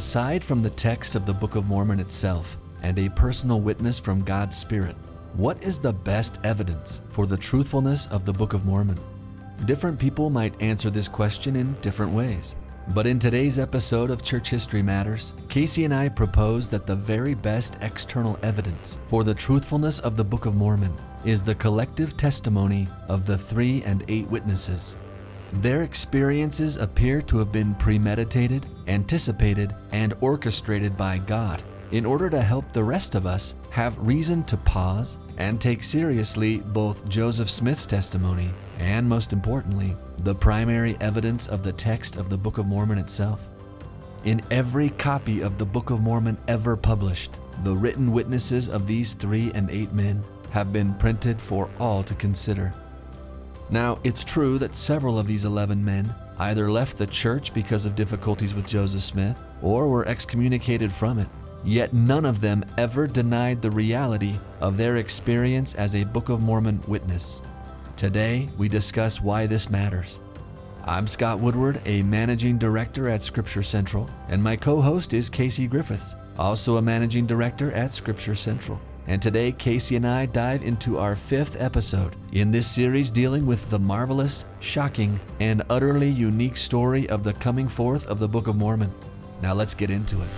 Aside from the text of the Book of Mormon itself and a personal witness from God's Spirit, what is the best evidence for the truthfulness of the Book of Mormon? Different people might answer this question in different ways. But in today's episode of Church History Matters, Casey and I propose that the very best external evidence for the truthfulness of the Book of Mormon is the collective testimony of the three and eight witnesses. Their experiences appear to have been premeditated, anticipated, and orchestrated by God in order to help the rest of us have reason to pause and take seriously both Joseph Smith's testimony and, most importantly, the primary evidence of the text of the Book of Mormon itself. In every copy of the Book of Mormon ever published, the written witnesses of these three and eight men have been printed for all to consider. Now, it's true that several of these 11 men either left the church because of difficulties with Joseph Smith or were excommunicated from it. Yet none of them ever denied the reality of their experience as a Book of Mormon witness. Today, we discuss why this matters. I'm Scott Woodward, a managing director at Scripture Central, and my co host is Casey Griffiths, also a managing director at Scripture Central. And today, Casey and I dive into our fifth episode in this series dealing with the marvelous, shocking, and utterly unique story of the coming forth of the Book of Mormon. Now let's get into it.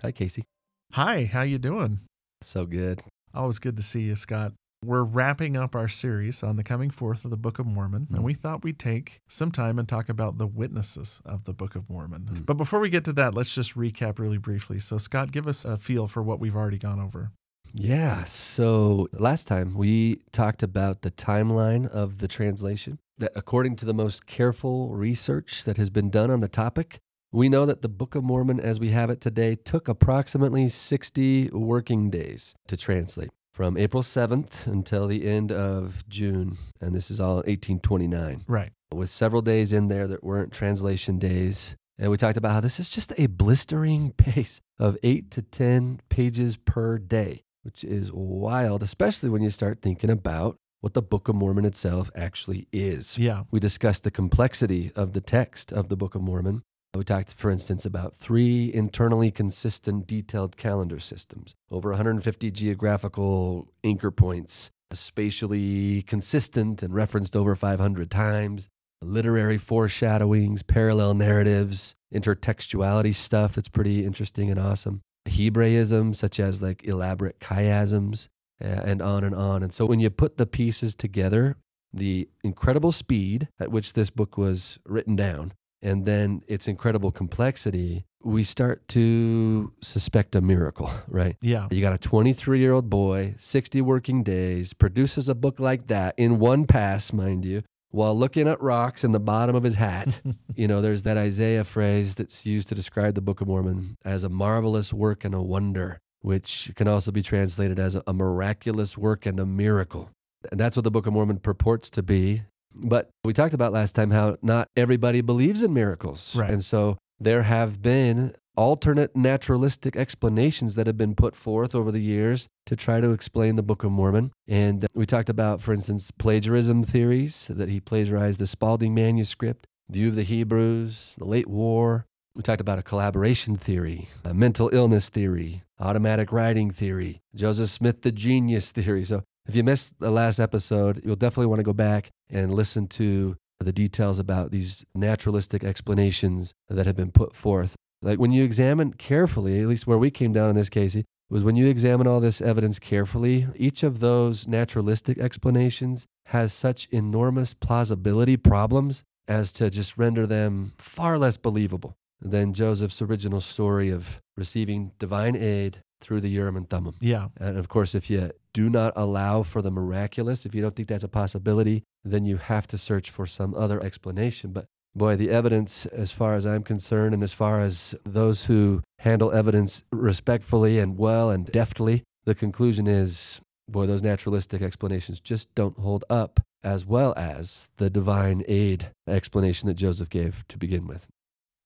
Hi, Casey. Hi, how you doing? So good. Always good to see you, Scott. We're wrapping up our series on the coming forth of the Book of Mormon, mm. and we thought we'd take some time and talk about the witnesses of the Book of Mormon. Mm. But before we get to that, let's just recap really briefly. So, Scott, give us a feel for what we've already gone over. Yeah. So, last time we talked about the timeline of the translation. That according to the most careful research that has been done on the topic, we know that the Book of Mormon, as we have it today, took approximately 60 working days to translate from April 7th until the end of June. And this is all 1829. Right. With several days in there that weren't translation days. And we talked about how this is just a blistering pace of eight to 10 pages per day, which is wild, especially when you start thinking about what the Book of Mormon itself actually is. Yeah. We discussed the complexity of the text of the Book of Mormon we talked, for instance, about three internally consistent detailed calendar systems, over 150 geographical anchor points, spatially consistent and referenced over 500 times, literary foreshadowings, parallel narratives, intertextuality stuff that's pretty interesting and awesome, Hebraism, such as like elaborate chiasms, and on and on. And so when you put the pieces together, the incredible speed at which this book was written down and then its incredible complexity, we start to suspect a miracle, right? Yeah. You got a 23 year old boy, 60 working days, produces a book like that in one pass, mind you, while looking at rocks in the bottom of his hat. you know, there's that Isaiah phrase that's used to describe the Book of Mormon as a marvelous work and a wonder, which can also be translated as a miraculous work and a miracle. And that's what the Book of Mormon purports to be. But we talked about last time how not everybody believes in miracles. Right. And so there have been alternate naturalistic explanations that have been put forth over the years to try to explain the Book of Mormon. And we talked about, for instance, plagiarism theories, that he plagiarized the Spalding manuscript, view of the Hebrews, the late war. We talked about a collaboration theory, a mental illness theory, automatic writing theory, Joseph Smith the genius theory. So if you missed the last episode, you'll definitely want to go back and listen to the details about these naturalistic explanations that have been put forth. Like when you examine carefully, at least where we came down in this case, was when you examine all this evidence carefully, each of those naturalistic explanations has such enormous plausibility problems as to just render them far less believable than Joseph's original story of receiving divine aid through the Urim and Thummim. Yeah. And of course, if you do not allow for the miraculous, if you don't think that's a possibility, then you have to search for some other explanation. But boy, the evidence, as far as I'm concerned, and as far as those who handle evidence respectfully and well and deftly, the conclusion is boy, those naturalistic explanations just don't hold up as well as the divine aid explanation that Joseph gave to begin with.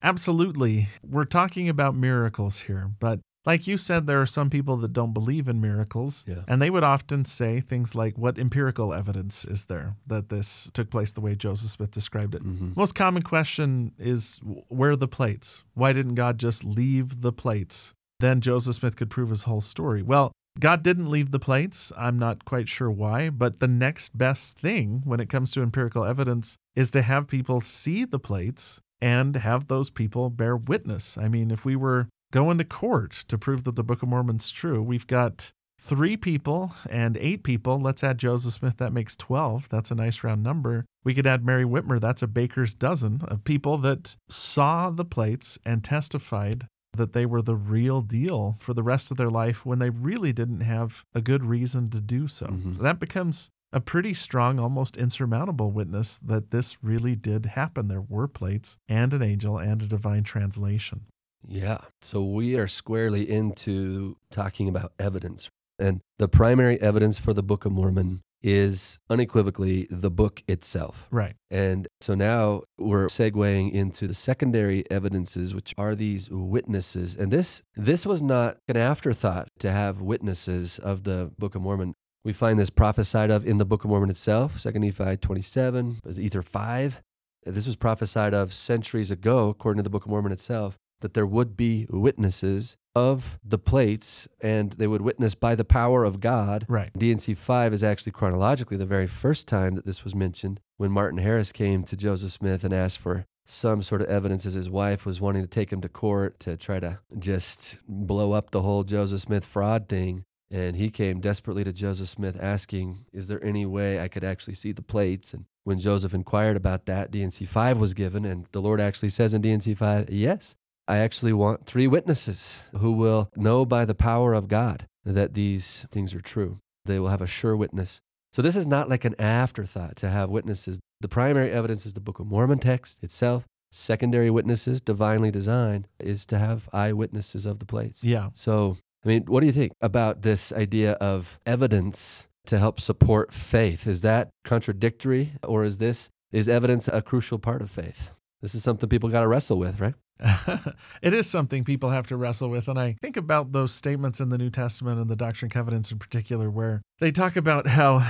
Absolutely. We're talking about miracles here, but Like you said, there are some people that don't believe in miracles, Yeah. and they would often say things like, What empirical evidence is there that this took place the way Joseph Smith described it? Mm-hmm. Most common question is, Where are the plates? Why didn't God just leave the plates? Then Joseph Smith could prove his whole story. Well, God didn't leave the plates. I'm not quite sure why, but the next best thing when it comes to empirical evidence is to have people see the plates and have those people bear witness. I mean, if we were going to court to prove that the Book of Mormon's true, we've got three people and eight people. Let's add Joseph Smith, that makes 12. That's a nice round number. We could add Mary Whitmer, that's a baker's dozen of people that saw the plates and testified that they were the real deal for the rest of their life when they really didn't have a good reason to do so. Mhm. That becomes a pretty strong, almost insurmountable witness that this really did happen. There were plates and an angel and a divine translation. Yeah. So we are squarely into talking about evidence. And the primary evidence for the Book of Mormon is unequivocally the book itself. Right. And so now we're segueing into the secondary evidences, which are these witnesses. And this this was not an afterthought to have witnesses of the Book of Mormon. We find this prophesied of in the Book of Mormon itself, 2 Nephi 27, Ether 5. This was prophesied of centuries ago, according to the Book of Mormon itself, that there would be witnesses of the plates and they would witness by the power of God Right. D&C 5 is actually chronologically the very first time that this was mentioned when Martin Harris came to Joseph Smith and asked for some sort of evidence as his wife was wanting to take him to court to try to just blow up the whole Joseph Smith fraud thing. And he came desperately to Joseph Smith asking, Is there any way I could actually see the plates? And when Joseph inquired about that, D&C 5 was given. And the Lord actually says in D&C 5, Yes, I actually want three witnesses who will know by the power of God that these things are true. They will have a sure witness. So this is not like an afterthought to have witnesses. The primary evidence is the Book of Mormon text itself. Secondary witnesses, divinely designed, is to have eyewitnesses of the plates. Yeah. So, I mean, what do you think about this idea of evidence to help support faith? Is that contradictory or is this is evidence a crucial part of faith? This is something people got to wrestle with, right? it is something people have to wrestle with. And I think about those statements in the New Testament and the Doctrine and Covenants in particular, where they talk about how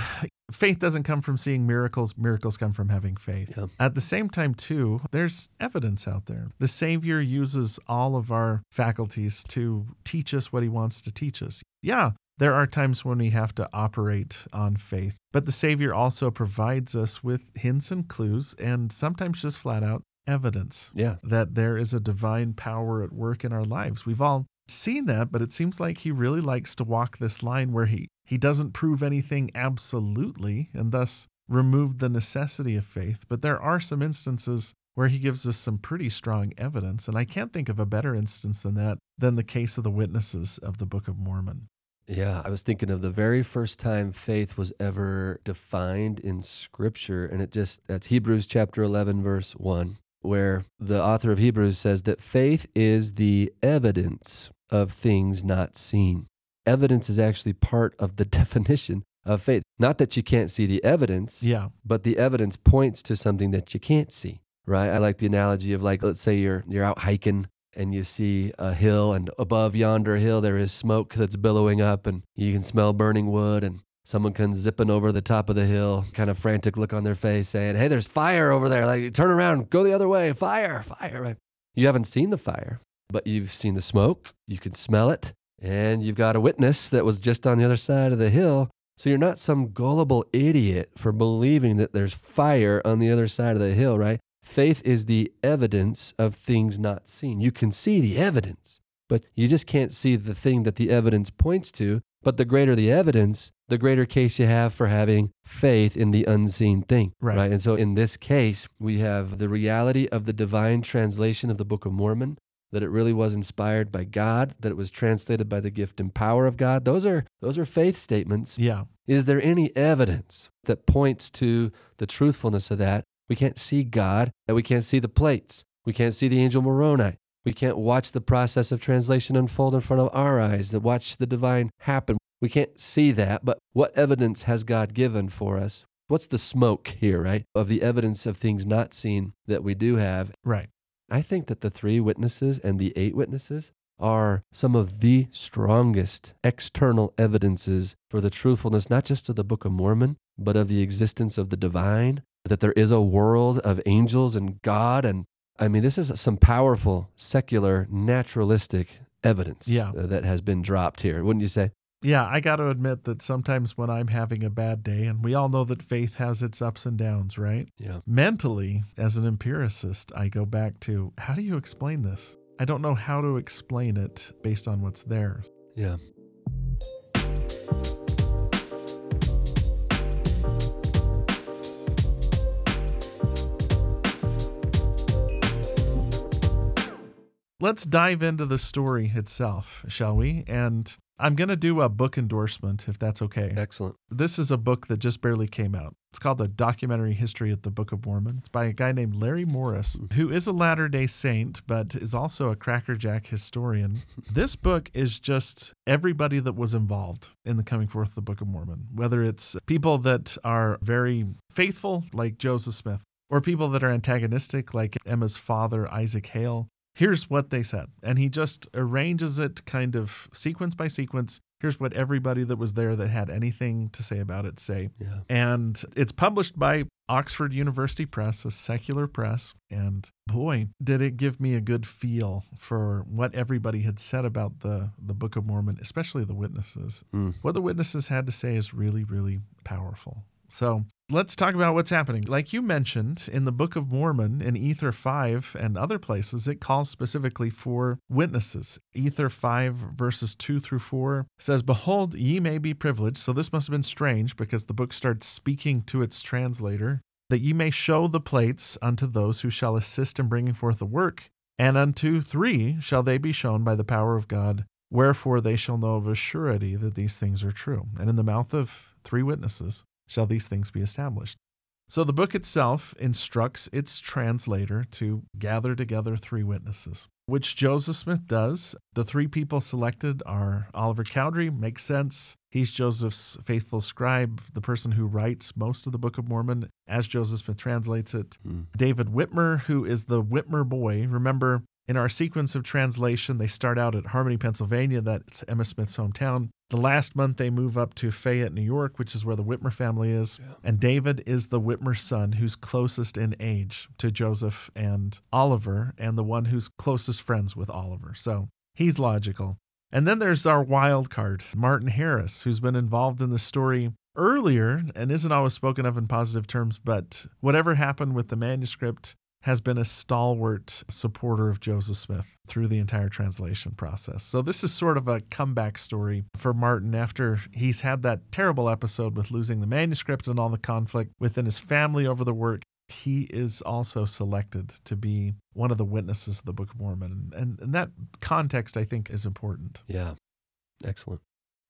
faith doesn't come from seeing miracles, miracles come from having faith. Yeah. At the same time, too, there's evidence out there. The Savior uses all of our faculties to teach us what he wants to teach us. Yeah, there are times when we have to operate on faith, but the Savior also provides us with hints and clues and sometimes just flat out evidence Yeah. that there is a divine power at work in our lives. We've all seen that, but it seems like he really likes to walk this line where he, he doesn't prove anything absolutely and thus remove the necessity of faith. But there are some instances where he gives us some pretty strong evidence. And I can't think of a better instance than that than the case of the witnesses of the Book of Mormon. Yeah, I was thinking of the very first time faith was ever defined in scripture and it just that's Hebrews chapter 11 verse 1 where the author of Hebrews says that faith is the evidence of things not seen. Evidence is actually part of the definition of faith. Not that you can't see the evidence, Yeah. but the evidence points to something that you can't see, right? I like the analogy of like let's say you're you're out hiking and you see a hill and above yonder hill there is smoke that's billowing up and you can smell burning wood and someone comes zipping over the top of the hill, kind of frantic look on their face saying, "Hey, there's fire over there. Like turn around, go the other way. Fire, fire." Right? You haven't seen the fire, but you've seen the smoke. You can smell it. And you've got a witness that was just on the other side of the hill so you're not some gullible idiot for believing that there's fire on the other side of the hill, right? Faith is the evidence of things not seen. You can see the evidence, but you just can't see the thing that the evidence points to. But the greater the evidence, the greater case you have for having faith in the unseen thing. Right. And so in this case, we have the reality of the divine translation of the Book of Mormon, that it really was inspired by God, that it was translated by the gift and power of God. Those are those are faith statements. Yeah. Is there any evidence that points to the truthfulness of that? We can't see God, that we can't see the plates. We can't see the angel Moroni. We can't watch the process of translation unfold in front of our eyes, to watch the divine happen. We can't see that, but what evidence has God given for us? What's the smoke here, right? Of the evidence of things not seen that we do have. Right. I think that the three witnesses and the eight witnesses are some of the strongest external evidences for the truthfulness, not just of the Book of Mormon, but of the existence of the divine, that there is a world of angels and God. And I mean, this is some powerful, secular, naturalistic evidence Yeah. uh, that has been dropped here, wouldn't you say? Yeah, I got to admit that sometimes when I'm having a bad day, and we all know that faith has its ups and downs, right? Yeah. Mentally, as an empiricist, I go back to how do you explain this? I don't know how to explain it based on what's there. Yeah. Let's dive into the story itself, shall we? And I'm going to do a book endorsement if that's okay. Excellent. This is a book that just barely came out. It's called The Documentary History of the Book of Mormon. It's by a guy named Larry Morris, mm-hmm. who is a Latter day Saint, but is also a crackerjack historian. This book is just everybody that was involved in the coming forth of the Book of Mormon, whether it's people that are very faithful, like Joseph Smith, or people that are antagonistic, like Emma's father, Isaac Hale. Here's what they said. And he just arranges it kind of sequence by sequence. Here's what everybody that was there that had anything to say about it say. Yeah. And it's published by Oxford University Press, a secular press. And boy, did it give me a good feel for what everybody had said about the, the Book of Mormon, especially the witnesses. Mm. What the witnesses had to say is really, really powerful. So let's talk about what's happening. Like you mentioned, in the Book of Mormon, in Ether 5 and other places, it calls specifically for witnesses. Ether 5, verses 2 through 4 says, Behold, ye may be privileged. So this must have been strange because the book starts speaking to its translator, that ye may show the plates unto those who shall assist in bringing forth the work, and unto three shall they be shown by the power of God. Wherefore they shall know of a surety that these things are true. And in the mouth of three witnesses shall these things be established. So the book itself instructs its translator to gather together three witnesses, which Joseph Smith does. The three people selected are Oliver Cowdery, makes sense. He's Joseph's faithful scribe, the person who writes most of the Book of Mormon as Joseph Smith translates it. Mm. David Whitmer, who is the Whitmer boy. Remember, in our sequence of translation, they start out at Harmony, Pennsylvania. That's Emma Smith's hometown. The last month, they move up to Fayette, New York, which is where the Whitmer family is. And David is the Whitmer son who's closest in age to Joseph and Oliver, and the one who's closest friends with Oliver. So he's logical. And then there's our wild card, Martin Harris, who's been involved in the story earlier and isn't always spoken of in positive terms, but whatever happened with the manuscript has been a stalwart supporter of Joseph Smith through the entire translation process. So this is sort of a comeback story for Martin after he's had that terrible episode with losing the manuscript and all the conflict within his family over the work. He is also selected to be one of the witnesses of the Book of Mormon. And, and that context, I think, is important. Yeah. Excellent.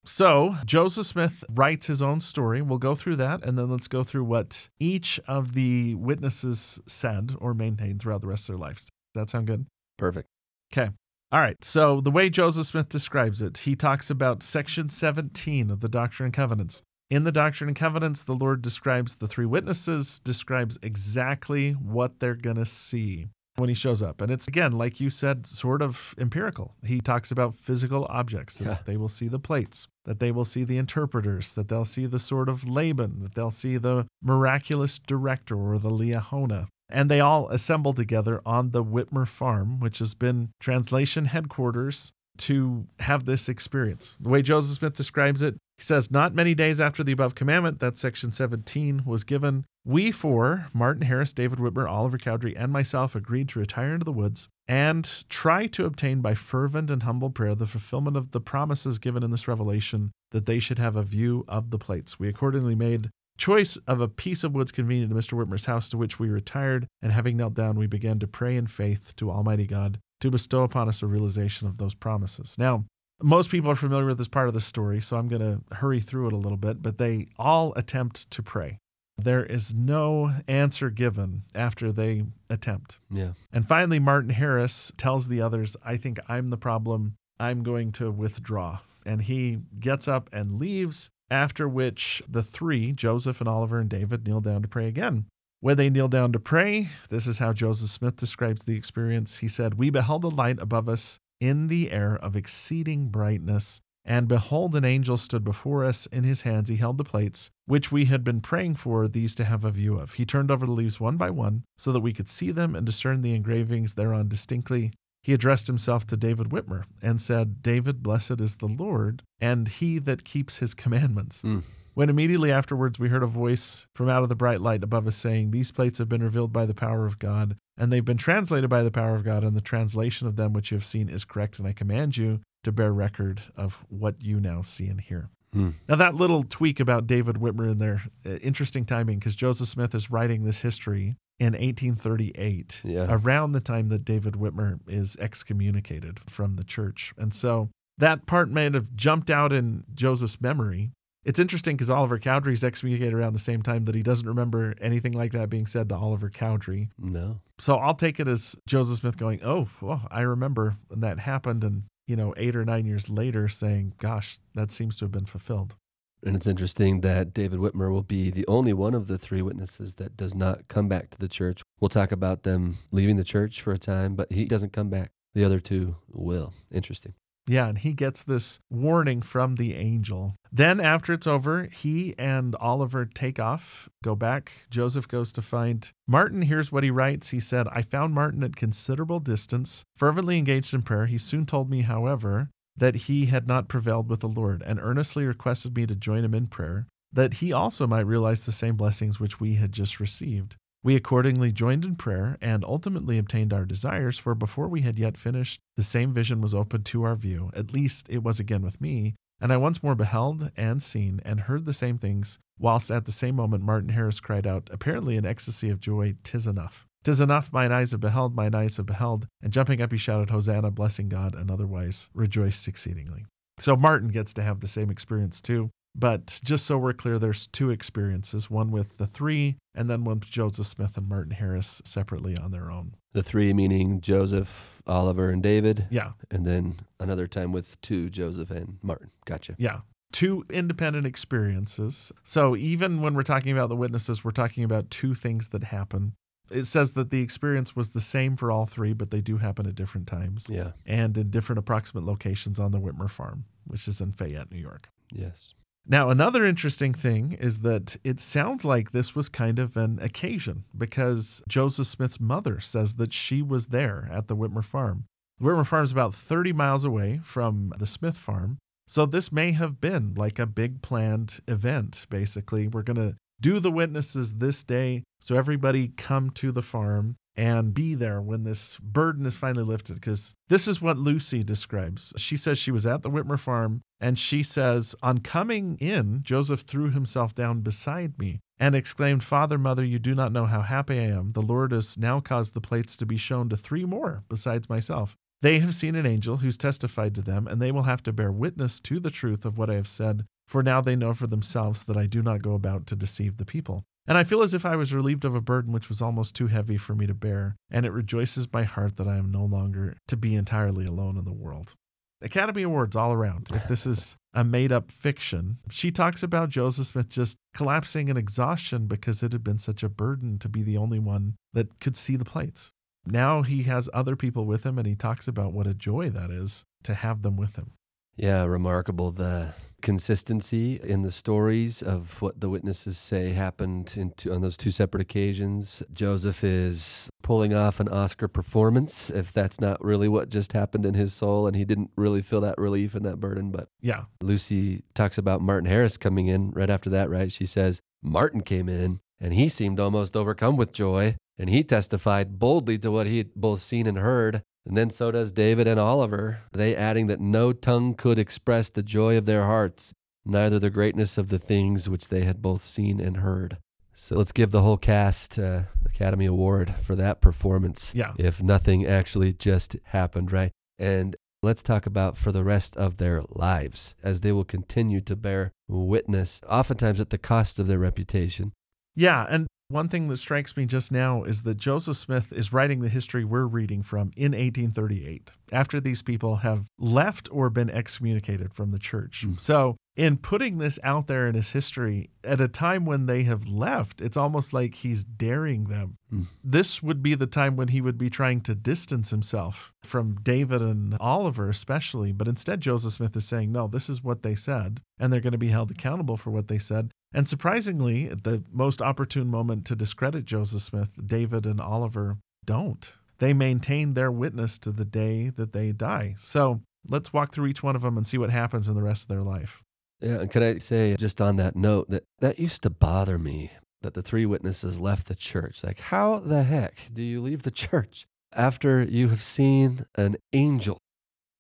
So, Joseph Smith writes his own story. We'll go through that, and then let's go through what each of the witnesses said or maintained throughout the rest of their lives. Does that sound good? Perfect. Okay. All right. So, the way Joseph Smith describes it, he talks about section 17 of the Doctrine and Covenants. In the Doctrine and Covenants, the Lord describes the three witnesses, describes exactly what they're going to see when he shows up. And it's again, like you said, sort of empirical. He talks about physical objects, that Yeah. they will see the plates, that they will see the interpreters, that they'll see the sword of Laban, that they'll see the miraculous director or the Liahona. And they all assemble together on the Whitmer farm, which has been translation headquarters to have this experience. The way Joseph Smith describes it, he says, Not many days after the above commandment, that section 17 was given, we four, Martin Harris, David Whitmer, Oliver Cowdery, and myself, agreed to retire into the woods and try to obtain by fervent and humble prayer the fulfillment of the promises given in this revelation that they should have a view of the plates. We accordingly made choice of a piece of woods convenient to Mr. Whitmer's house, to which we retired, and having knelt down, we began to pray in faith to Almighty God to bestow upon us a realization of those promises. Now, most people are familiar with this part of the story, so I'm going to hurry through it a little bit, but they all attempt to pray. There is no answer given after they attempt. Yeah. And finally, Martin Harris tells the others, I think I'm the problem. I'm going to withdraw. And he gets up and leaves, after which the three, Joseph and Oliver and David, kneel down to pray again. When they kneel down to pray, this is how Joseph Smith describes the experience. He said, We beheld a light above us in the air of exceeding brightness. And behold, an angel stood before us. In his hands he held the plates, which we had been praying for these to have a view of. He turned over the leaves one by one, so that we could see them and discern the engravings thereon distinctly. He addressed himself to David Whitmer and said, David, blessed is the Lord, and he that keeps his commandments. Mm. When immediately afterwards we heard a voice from out of the bright light above us saying, These plates have been revealed by the power of God, and they've been translated by the power of God, and the translation of them which you have seen is correct, and I command you to bear record of what you now see and hear. Hmm. Now, that little tweak about David Whitmer in there, uh, interesting timing because Joseph Smith is writing this history in 1838, Yeah. around the time that David Whitmer is excommunicated from the church. And so that part may have jumped out in Joseph's memory. It's interesting because Oliver Cowdery is excommunicated around the same time that he doesn't remember anything like that being said to Oliver Cowdery. No. So I'll take it as Joseph Smith going, "Oh, well, I remember when that happened," and you know, eight or nine years later, saying, "Gosh, that seems to have been fulfilled." And it's interesting that David Whitmer will be the only one of the three witnesses that does not come back to the church. We'll talk about them leaving the church for a time, but he doesn't come back. The other two will. Interesting. Yeah, and he gets this warning from the angel. Then, after it's over, he and Oliver take off, go back. Joseph goes to find Martin. Here's what he writes He said, I found Martin at considerable distance, fervently engaged in prayer. He soon told me, however, that he had not prevailed with the Lord, and earnestly requested me to join him in prayer, that he also might realize the same blessings which we had just received. We accordingly joined in prayer and ultimately obtained our desires, for before we had yet finished, the same vision was opened to our view. At least it was again with me. And I once more beheld and seen and heard the same things, whilst at the same moment Martin Harris cried out, apparently in ecstasy of joy, Tis enough. Tis enough, mine eyes have beheld, mine eyes have beheld. And jumping up, he shouted, Hosanna, blessing God, and otherwise rejoiced exceedingly. So Martin gets to have the same experience too. But just so we're clear, there's two experiences one with the three, and then one with Joseph Smith and Martin Harris separately on their own. The three meaning Joseph, Oliver, and David. Yeah, And then another time with two, Joseph and Martin. Gotcha. yeah. Two independent experiences. So even when we're talking about the witnesses, we're talking about two things that happen. It says that the experience was the same for all three, but they do happen at different times Yeah. and in different approximate locations on the Whitmer farm, which is in Fayette, New York. Yes. Now, another interesting thing is that it sounds like this was kind of an occasion because Joseph Smith's mother says that she was there at the Whitmer farm. The Whitmer farm is about 30 miles away from the Smith farm. So this may have been like a big planned event, basically. We're going to do the witnesses this day. So everybody come to the farm and be there when this burden is finally lifted. Because this is what Lucy describes. She says she was at the Whitmer farm and she says, On coming in, Joseph threw himself down beside me and exclaimed, Father, Mother, you do not know how happy I am. The Lord has now caused the plates to be shown to three more besides myself. They have seen an angel who's testified to them, and they will have to bear witness to the truth of what I have said, for now they know for themselves that I do not go about to deceive the people. And I feel as if I was relieved of a burden which was almost too heavy for me to bear, and it rejoices my heart that I am no longer to be entirely alone in the world. Academy Awards all around. If this is a made up fiction, she talks about Joseph Smith just collapsing in exhaustion because it had been such a burden to be the only one that could see the plates. Now he has other people with him, and he talks about what a joy that is to have them with him. Yeah, remarkable the consistency in the stories of what the witnesses say happened in two, on those two separate occasions. Joseph is pulling off an Oscar performance, if that's not really what just happened in his soul, and he didn't really feel that relief and that burden. But Yeah, Lucy talks about Martin Harris coming in right after that, right? She says, Martin came in and he seemed almost overcome with joy, and he testified boldly to what he had both seen and heard. And then so does David and Oliver, they adding that no tongue could express the joy of their hearts, neither the greatness of the things which they had both seen and heard. So let's give the whole cast uh, Academy Award for that performance. Yeah. If nothing actually just happened, right? And let's talk about for the rest of their lives as they will continue to bear witness, oftentimes at the cost of their reputation. Yeah, and One thing that strikes me just now is that Joseph Smith is writing the history we're reading from in 1838, after these people have left or been excommunicated from the church. Mm. So, in putting this out there in his history at a time when they have left, it's almost like he's daring them. Mm. This would be the time when he would be trying to distance himself from David and Oliver, especially. But instead, Joseph Smith is saying, no, this is what they said, and they're going to be held accountable for what they said. And surprisingly, at the most opportune moment to discredit Joseph Smith, David and Oliver don't. They maintain their witness to the day that they die. So let's walk through each one of them and see what happens in the rest of their life. Yeah, and can I say just on that note that that used to bother me that the three witnesses left the church. Like, how the heck do you leave the church after you have seen an angel?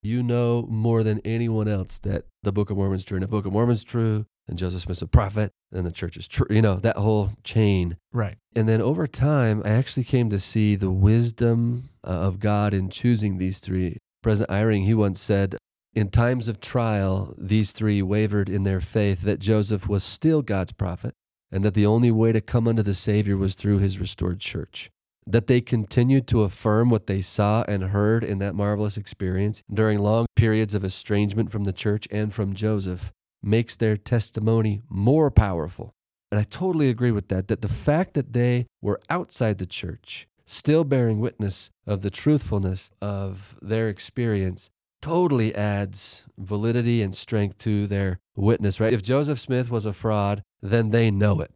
You know more than anyone else that the Book of Mormon's true. And the Book of Mormon's true, and Joseph Smith's a prophet, and the church is true. You know, that whole chain. Right. And then over time, I actually came to see the wisdom uh, of God in choosing these three. President Eyring, he once said, in times of trial, these three wavered in their faith that Joseph was still God's prophet and that the only way to come unto the Savior was through his restored church. That they continued to affirm what they saw and heard in that marvelous experience during long periods of estrangement from the church and from Joseph makes their testimony more powerful. And I totally agree with that, that the fact that they were outside the church, still bearing witness of the truthfulness of their experience, totally adds validity and strength to their witness, right? If Joseph Smith was a fraud, then they know it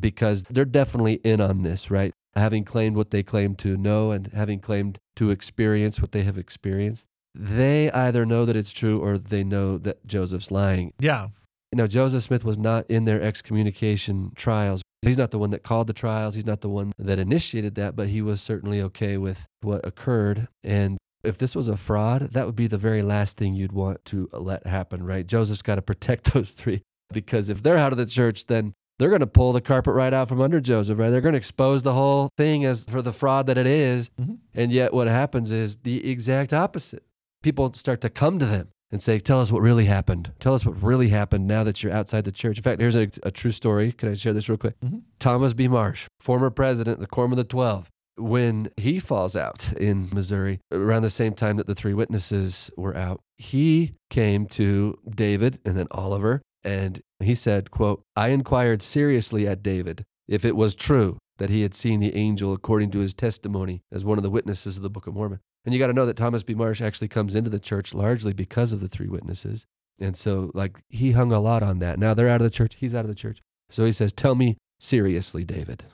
because they're definitely in on this, right? Having claimed what they claim to know and having claimed to experience what they have experienced, they either know that it's true or they know that Joseph's lying. Yeah. You know, Joseph Smith was not in their excommunication trials. He's not the one that called the trials. He's not the one that initiated that, but he was certainly okay with what occurred. And if this was a fraud, that would be the very last thing you'd want to let happen, right? Joseph's got to protect those three because if they're out of the church, then they're going to pull the carpet right out from under Joseph, right? They're going to expose the whole thing as for the fraud that it is. Mhm. And yet, what happens is the exact opposite. People start to come to them and say, Tell us what really happened. Tell us what really happened now that you're outside the church. In fact, here's a, a true story. Can I share this real quick? Mhm. Thomas B. Marsh, former president, the Quorum of the Twelve, when he falls out in Missouri around the same time that the three witnesses were out, he came to David and then Oliver and he said, quote, I inquired seriously at David if it was true that he had seen the angel according to his testimony as one of the witnesses of the Book of Mormon. And you got to know that Thomas B. Marsh actually comes into the church largely because of the three witnesses. And so, like, he hung a lot on that. Now they're out of the church. He's out of the church. So he says, Tell me seriously, David.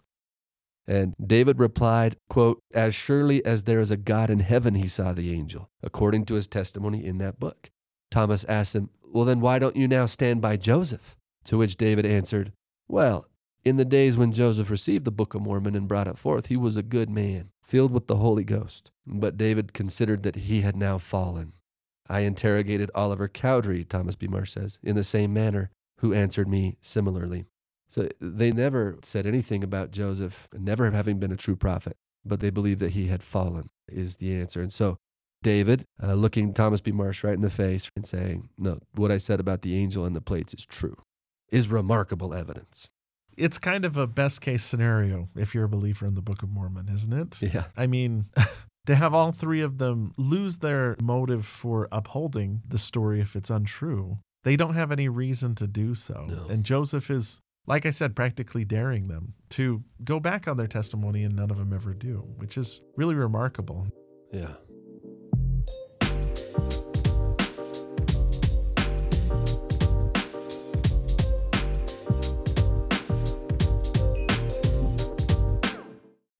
And David replied, quote, As surely as there is a God in heaven, he saw the angel, according to his testimony in that book. Thomas asked him, Well, then why don't you now stand by Joseph? To which David answered, Well, in the days when Joseph received the Book of Mormon and brought it forth, he was a good man, filled with the Holy Ghost. But David considered that he had now fallen. I interrogated Oliver Cowdery, Thomas B. Marsh says, in the same manner, who answered me similarly. So they never said anything about Joseph never having been a true prophet, but they believed that he had fallen, is the answer. And so David, uh, looking Thomas B. Marsh right in the face and saying, No, what I said about the angel and the plates is true, is remarkable evidence. It's kind of a best case scenario if you're a believer in the Book of Mormon, isn't it? Yeah. I mean, to have all three of them lose their motive for upholding the story if it's untrue, they don't have any reason to do so. No. And Joseph is, like I said, practically daring them to go back on their testimony, and none of them ever do, which is really remarkable. Yeah.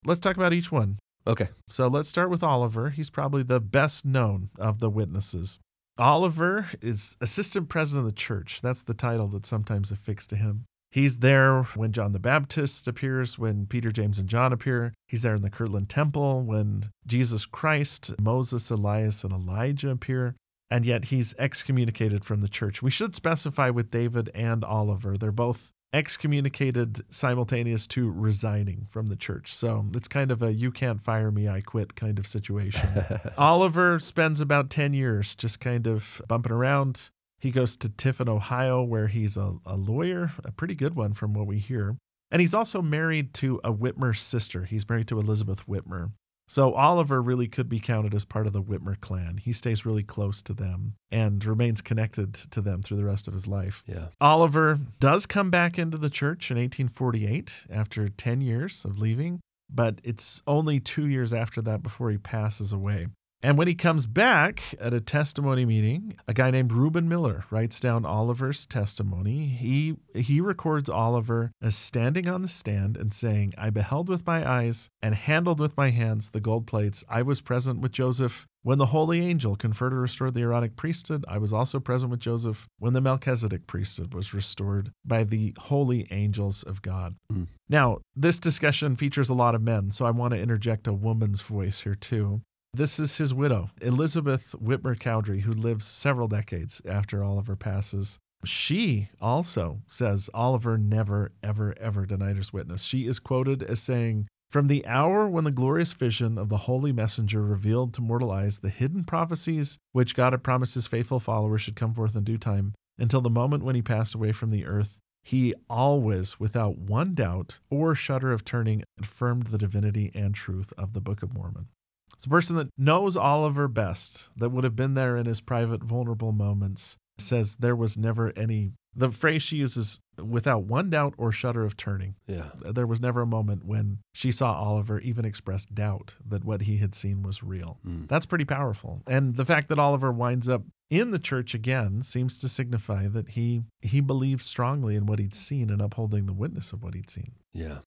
Let's talk about each one. Okay. So let's start with Oliver. He's probably the best known of the witnesses. Oliver is assistant president of the church. That's the title that's sometimes affixed to him. He's there when John the Baptist appears, when Peter, James, and John appear. He's there in the Kirtland Temple when Jesus Christ, Moses, Elias, and Elijah appear. And yet he's excommunicated from the church. We should specify with David and Oliver. They're both excommunicated simultaneous to resigning from the church. So it's kind of a you can't fire me, I quit kind of situation. Oliver spends about 10 years just kind of bumping around. He goes to Tiffin, Ohio, where he's a, a lawyer, a pretty good one from what we hear. And he's also married to a Whitmer sister. He's married to Elizabeth Whitmer. So Oliver really could be counted as part of the Whitmer clan. He stays really close to them and remains connected to them through the rest of his life. Yeah. Oliver does come back into the church in 1848 after 10 years of leaving, but it's only two years after that before he passes away. And when he comes back at a testimony meeting, a guy named Reuben Miller writes down Oliver's testimony. He he records Oliver as standing on the stand and saying, "I beheld with my eyes and handled with my hands the gold plates. I was present with Joseph when the holy angel conferred or restored the Aaronic priesthood. I was also present with Joseph when the Melchizedek priesthood was restored by the holy angels of God." Mm. Now, this discussion features a lot of men, so I want to interject a woman's voice here too. This is his widow, Elizabeth Whitmer Cowdery, who lives several decades after Oliver passes. She also says Oliver never, ever, ever denied his witness. She is quoted as saying, From the hour when the glorious vision of the holy messenger revealed to mortal eyes the hidden prophecies which God had promised his faithful followers should come forth in due time, until the moment when he passed away from the earth, he always, without one doubt or shudder of turning, affirmed the divinity and truth of the Book of Mormon. It's a person that knows Oliver best, that would have been there in his private, vulnerable moments, says there was never any. The phrase she uses, without one doubt or shudder of turning. Yeah. There was never a moment when she saw Oliver even express doubt that what he had seen was real. Mm. That's pretty powerful. And the fact that Oliver winds up in the church again seems to signify that he he believed strongly in what he'd seen and upholding the witness of what he'd seen. Yeah.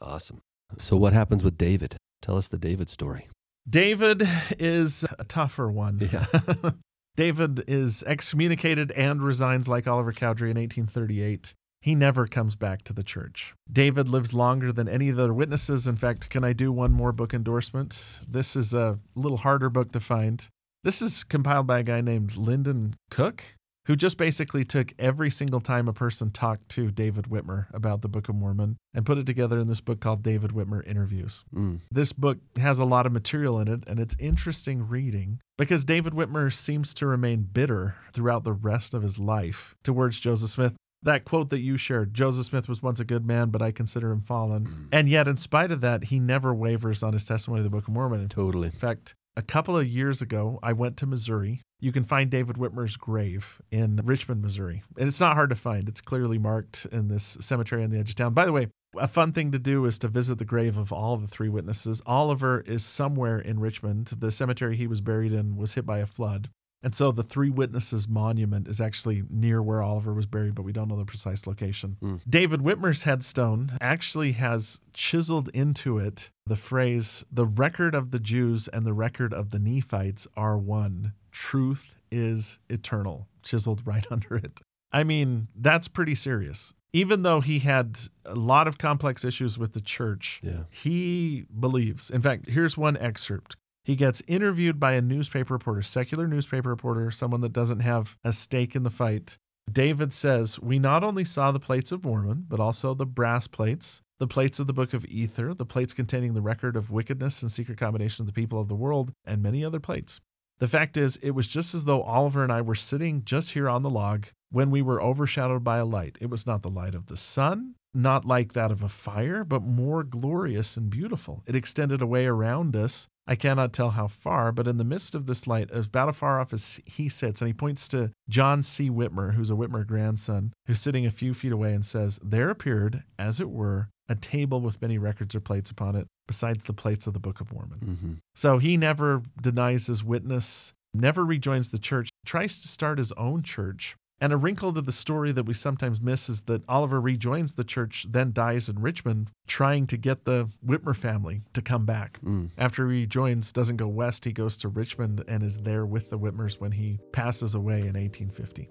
Awesome. So what happens with David? Tell us the David story. David is a tougher one. Yeah. David is excommunicated and resigns like Oliver Cowdery in 1838. He never comes back to the church. David lives longer than any of the witnesses. In fact, can I do one more book endorsement? This is a little harder book to find. This is compiled by a guy named Lyndon Cook, who just basically took every single time a person talked to David Whitmer about the Book of Mormon and put it together in this book called David Whitmer Interviews. Mm. This book has a lot of material in it, and it's interesting reading because David Whitmer seems to remain bitter throughout the rest of his life towards Joseph Smith. That quote that you shared Joseph Smith was once a good man, but I consider him fallen. And yet, in spite of that, he never wavers on his testimony of the Book of Mormon. Totally. In fact, a couple of years ago, I went to Missouri. You can find David Whitmer's grave in Richmond, Missouri. And it's not hard to find. It's clearly marked in this cemetery on the edge of town. By the way, a fun thing to do is to visit the grave of all the three witnesses. Oliver is somewhere in Richmond. The cemetery he was buried in was hit by a flood. And so the Three Witnesses Monument is actually near where Oliver was buried, but we don't know the precise location. Mm. David Whitmer's headstone actually has chiseled into it the phrase, the record of the Jews and the record of the Nephites are one. Truth is eternal, chiseled right under it. I mean, that's pretty serious. Even though he had a lot of complex issues with the church, Yeah. he believes. In fact, here's one excerpt. He gets interviewed by a newspaper reporter, secular newspaper reporter, someone that doesn't have a stake in the fight. David says, We not only saw the plates of Mormon, but also the brass plates, the plates of the book of Ether, the plates containing the record of wickedness and secret combinations of the people of the world, and many other plates. The fact is, it was just as though Oliver and I were sitting just here on the log when we were overshadowed by a light. It was not the light of the sun, not like that of a fire, but more glorious and beautiful. It extended away around us. I cannot tell how far, but in the midst of this light, as about as far off as he sits, and he points to John C. Whitmer, who's a Whitmer grandson, who's sitting a few feet away, and says, There appeared, as it were, a table with many records or plates upon it, besides the plates of the Book of Mormon. hmm So he never denies his witness, never rejoins the church, tries to start his own church. And a wrinkle to the story that we sometimes miss is that Oliver rejoins the church, then dies in Richmond, trying to get the Whitmer family to come back. Mm. After he joins, doesn't go west, he goes to Richmond and is there with the Whitmers when he passes away in 1850.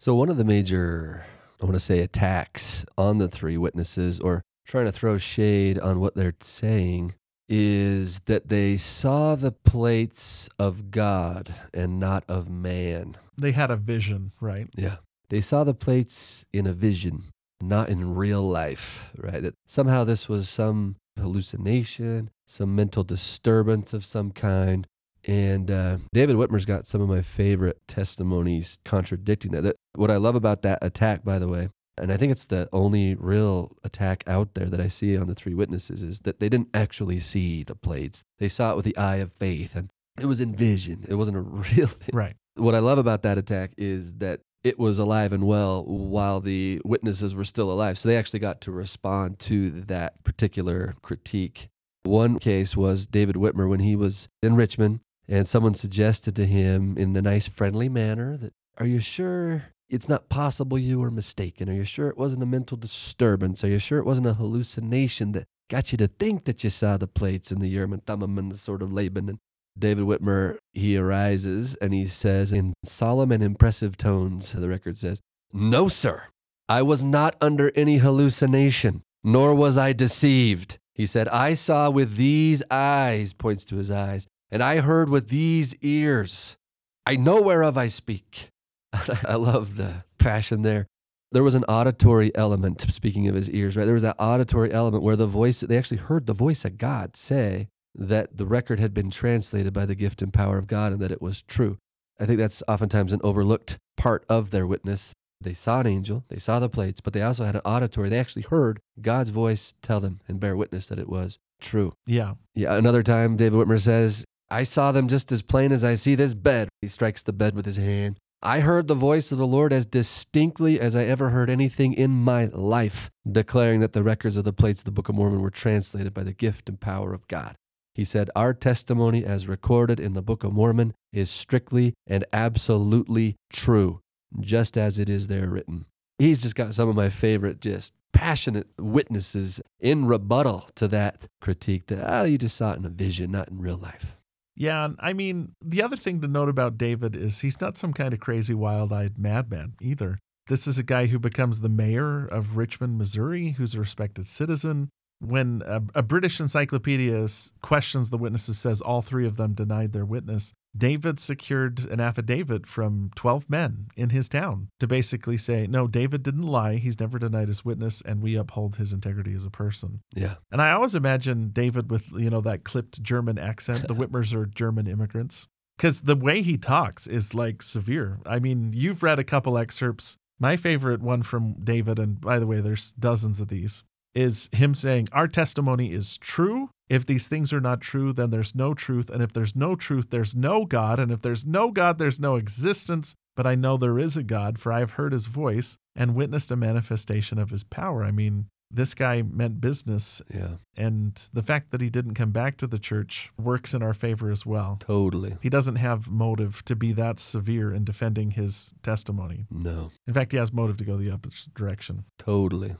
So one of the major, I want to say, attacks on the three witnesses, or trying to throw shade on what they're saying, is that they saw the plates of God and not of man. They had a vision, right? Yeah. They saw the plates in a vision, not in real life, right? That somehow this was some hallucination. some mental disturbance of some kind. And uh, David Whitmer's got some of my favorite testimonies contradicting that. that. What I love about that attack, by the way, and I think it's the only real attack out there that I see on the three witnesses, is that they didn't actually see the plates. They saw it with the eye of faith, and it was in vision. It wasn't a real thing. Right. What I love about that attack is that it was alive and well while the witnesses were still alive. So they actually got to respond to that particular critique. One case was David Whitmer when he was in Richmond and someone suggested to him in a nice, friendly manner that, Are you sure it's not possible you were mistaken? Are you sure it wasn't a mental disturbance? Are you sure it wasn't a hallucination that got you to think that you saw the plates and the Urim and Thummim and the sword of Laban? And David Whitmer, he arises and he says in solemn and impressive tones, the record says, No, sir, I was not under any hallucination, nor was I deceived. He said, I saw with these eyes, points to his eyes, and I heard with these ears. I know whereof I speak. I love the passion there. There was an auditory element, speaking of his ears, right? There was that auditory element where the voice, they actually heard the voice of God say that the record had been translated by the gift and power of God and that it was true. I think that's oftentimes an overlooked part of their witness. They saw an angel, they saw the plates, but they also had an auditory. They actually heard God's voice tell them and bear witness that it was true. Yeah. Yeah. Another time, David Whitmer says, I saw them just as plain as I see this bed. He strikes the bed with his hand. I heard the voice of the Lord as distinctly as I ever heard anything in my life, declaring that the records of the plates of the Book of Mormon were translated by the gift and power of God. He said, Our testimony, as recorded in the Book of Mormon, is strictly and absolutely true, just as it is there written. He's just got some of my favorite, just passionate witnesses in rebuttal to that critique that, oh, you just saw it in a vision, not in real life. Yeah, I mean, the other thing to note about David is he's not some kind of crazy, wild eyed madman either. This is a guy who becomes the mayor of Richmond, Missouri, who's a respected citizen, when a, a, British encyclopedia questions the witnesses, says all three of them denied their witness. David secured an affidavit from 12 men in his town to basically say, no, David didn't lie. He's never denied his witness, and we uphold his integrity as a person. Yeah. And I always imagine David with, you know, that clipped German accent. The Whitmers are German immigrants. Because the way he talks is like severe. I mean, you've read a couple excerpts. My favorite one from David, and by the way, there's dozens of these, is him saying, Our testimony is true. If these things are not true, then there's no truth. And if there's no truth, there's no God. And if there's no God, there's no existence. But I know there is a God, for I have heard his voice and witnessed a manifestation of his power. I mean, this guy meant business. Yeah. And the fact that he didn't come back to the church works in our favor as well. Totally. He doesn't have motive to be that severe in defending his testimony. No. In fact, he has motive to go the opposite direction. Totally.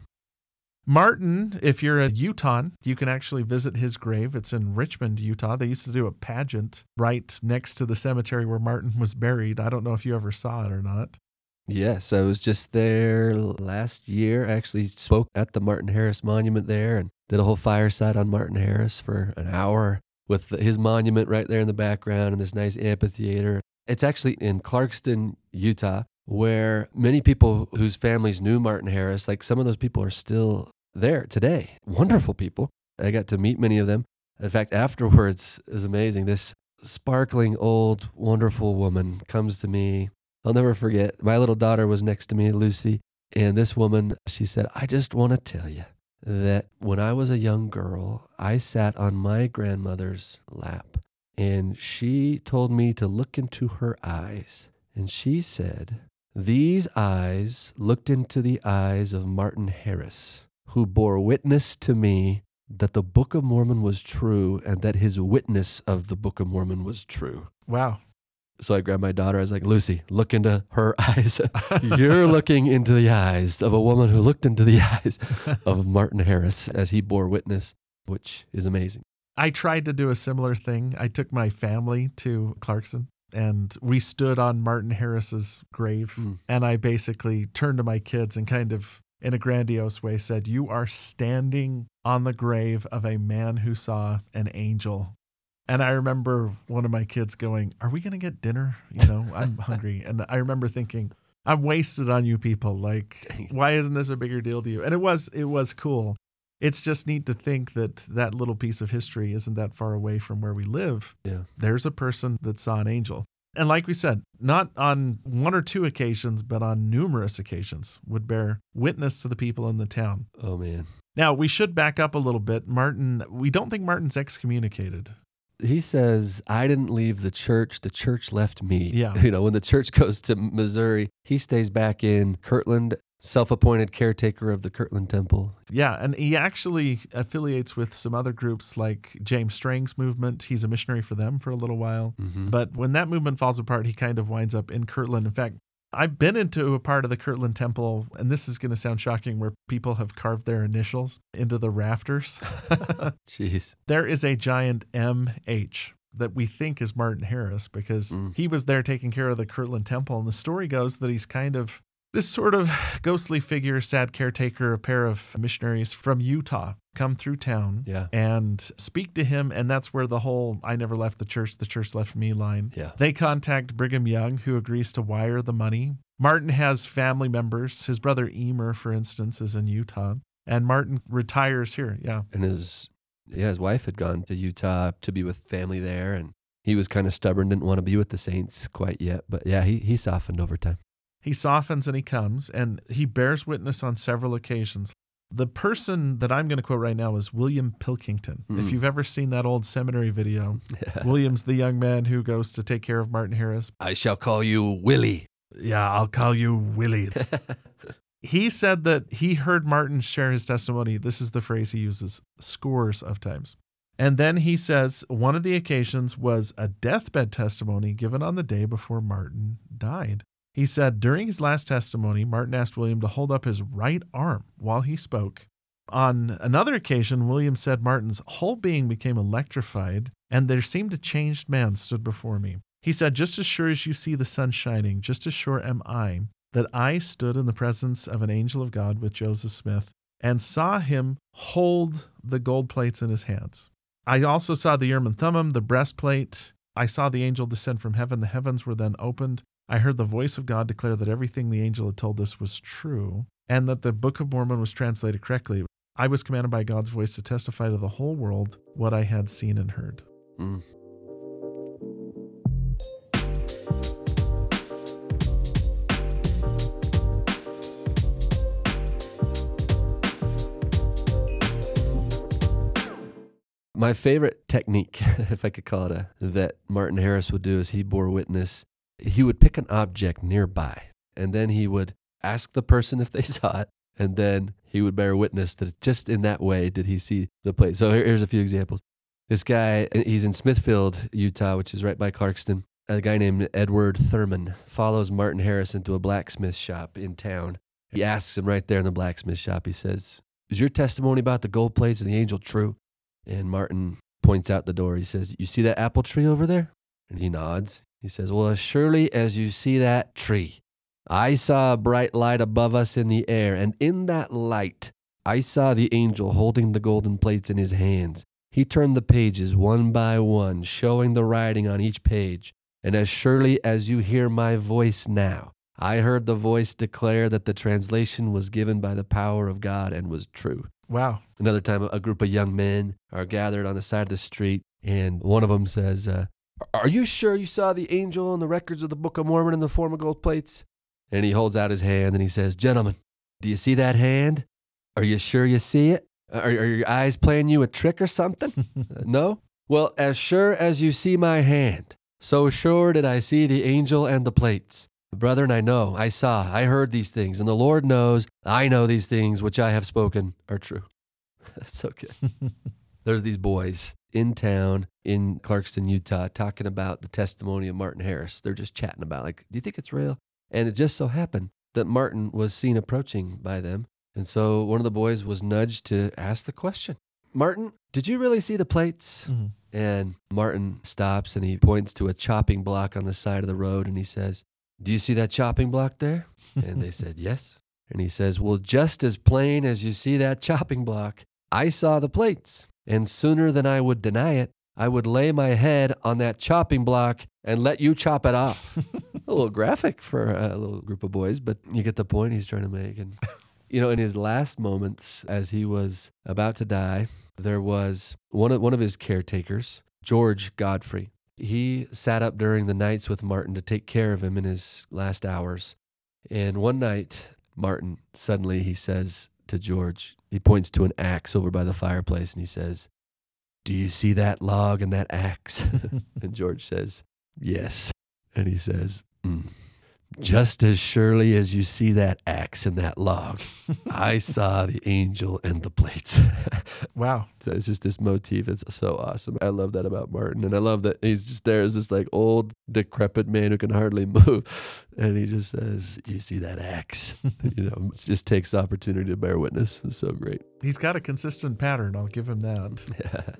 Martin, if you're a Utah, you can actually visit his grave. It's in Richmond, Utah. They used to do a pageant right next to the cemetery where Martin was buried. I don't know if you ever saw it or not. Yes, I was just there last year. I actually spoke at the Martin Harris Monument there and did a whole fireside on Martin Harris for an hour with his monument right there in the background and this nice amphitheater. It's actually in Clarkston, Utah, where many people whose families knew Martin Harris, like some of those people are still there today. Wonderful people. I got to meet many of them. In fact, afterwards, it was amazing. This sparkling old, wonderful woman comes to me. I'll never forget. My little daughter was next to me, Lucy. And this woman, she said, I just want to tell you that when I was a young girl, I sat on my grandmother's lap and she told me to look into her eyes. And she said, These eyes looked into the eyes of Martin Harris who bore witness to me that the Book of Mormon was true and that his witness of the Book of Mormon was true. Wow. So I grabbed my daughter. I was like, Lucy, look into her eyes. You're looking into the eyes of a woman who looked into the eyes of Martin Harris as he bore witness, which is amazing. I tried to do a similar thing. I took my family to Clarkston and we stood on Martin Harris's grave. Mm. And I basically turned to my kids and kind of in a grandiose way said, You are standing on the grave of a man who saw an angel. And I remember one of my kids going, Are we going to get dinner? You know, I'm hungry. And I remember thinking, I'm wasted on you people. Like, why isn't this a bigger deal to you? And it was, it was cool. It's just neat to think that that little piece of history isn't that far away from where we live. Yeah. There's a person that saw an angel. And like we said, not on one or two occasions, but on numerous occasions, would bear witness to the people in the town. Oh, man. Now, we should back up a little bit. Martin, we don't think Martin's excommunicated. He says, I didn't leave the church. The church left me. Yeah. You know, when the church goes to Missouri, he stays back in Kirtland, self appointed caretaker of the Kirtland Temple. Yeah, and he actually affiliates with some other groups like James Strang's movement. He's a missionary for them for a little while. Mhm. But when that movement falls apart, he kind of winds up in Kirtland. In fact, I've been into a part of the Kirtland Temple, and this is going to sound shocking, where people have carved their initials into the rafters. Jeez. there is a giant MH that we think is Martin Harris because Mm. he was there taking care of the Kirtland Temple. And the story goes that he's kind of this sort of ghostly figure, sad caretaker, a pair of missionaries from Utah come through town Yeah. and speak to him. And that's where the whole I never left the church, the church left me line. Yeah. They contact Brigham Young, who agrees to wire the money. Martin has family members. His brother Emer, for instance, is in Utah. And Martin retires here. Yeah. And his, yeah, his wife had gone to Utah to be with family there. And he was kind of stubborn, didn't want to be with the Saints quite yet. But yeah, he, he softened over time. He softens and he comes and he bears witness on several occasions. The person that I'm going to quote right now is William Pilkington. If Mm. you've ever seen that old seminary video, William's the young man who goes to take care of Martin Harris. I shall call you Willie. Yeah, I'll call you Willie. he said that he heard Martin share his testimony. This is the phrase he uses scores of times. And then he says one of the occasions was a deathbed testimony given on the day before Martin died. He said during his last testimony, Martin asked William to hold up his right arm while he spoke. On another occasion, William said Martin's whole being became electrified, and there seemed a changed man stood before me. He said, Just as sure as you see the sun shining, just as sure am I that I stood in the presence of an angel of God with Joseph Smith and saw him hold the gold plates in his hands. I also saw the Urim and Thummim, the breastplate. I saw the angel descend from heaven. The heavens were then opened. I heard the voice of God declare that everything the angel had told us was true and that the Book of Mormon was translated correctly. I was commanded by God's voice to testify to the whole world what I had seen and heard. Mm. My favorite technique, if I could call it a, that Martin Harris would do is he bore witness. He would pick an object nearby and then he would ask the person if they saw it. And then he would bear witness that just in that way did he see the plate. So here's a few examples. This guy, he's in Smithfield, Utah, which is right by Clarkston. A guy named Edward Thurman follows Martin Harris into a blacksmith shop in town. He asks him right there in the blacksmith shop, he says, Is your testimony about the gold plates and the angel true? And Martin points out the door. He says, You see that apple tree over there? And he nods. He says, Well, as surely as you see that tree, I saw a bright light above us in the air, and in that light, I saw the angel holding the golden plates in his hands. He turned the pages one by one, showing the writing on each page. And as surely as you hear my voice now, I heard the voice declare that the translation was given by the power of God and was true. Wow. Another time, a group of young men are gathered on the side of the street, and one of them says, uh, Are you sure you saw the angel in the records of the Book of Mormon in the form of gold plates? And he holds out his hand and he says, Gentlemen, do you see that hand? Are you sure you see it? Are, are your eyes playing you a trick or something? Uh, no? Well, as sure as you see my hand, so sure did I see the angel and the plates. Brethren, I know, I saw, I heard these things, and the Lord knows I know these things which I have spoken are true. That's so good. There's these boys in town in Clarkston, Utah, talking about the testimony of Martin Harris. They're just chatting about, like, do you think it's real? And it just so happened that Martin was seen approaching by them. And so one of the boys was nudged to ask the question Martin, did you really see the plates? Mhm. And Martin stops and he points to a chopping block on the side of the road and he says, Do you see that chopping block there? And they said, Yes. And he says, Well, just as plain as you see that chopping block, I saw the plates. And sooner than I would deny it, I would lay my head on that chopping block and let you chop it off. a little graphic for a little group of boys, but you get the point he's trying to make. And You know, in his last moments, as he was about to die, there was one of, one of his caretakers, George Godfrey. He sat up during the nights with Martin to take care of him in his last hours. And one night, Martin suddenly he says to George, he points to an axe over by the fireplace and he says, Do you see that log and that axe? and George says, Yes. And he says, mm, Just as surely as you see that axe and that log, I saw the angel and the plates. Wow. So it's just this motif. It's so awesome. I love that about Martin. And I love that he's just there as this like old, decrepit man who can hardly move. And he just says, You see that axe? you know, it just takes opportunity to bear witness. It's so great. He's got a consistent pattern. I'll give him that.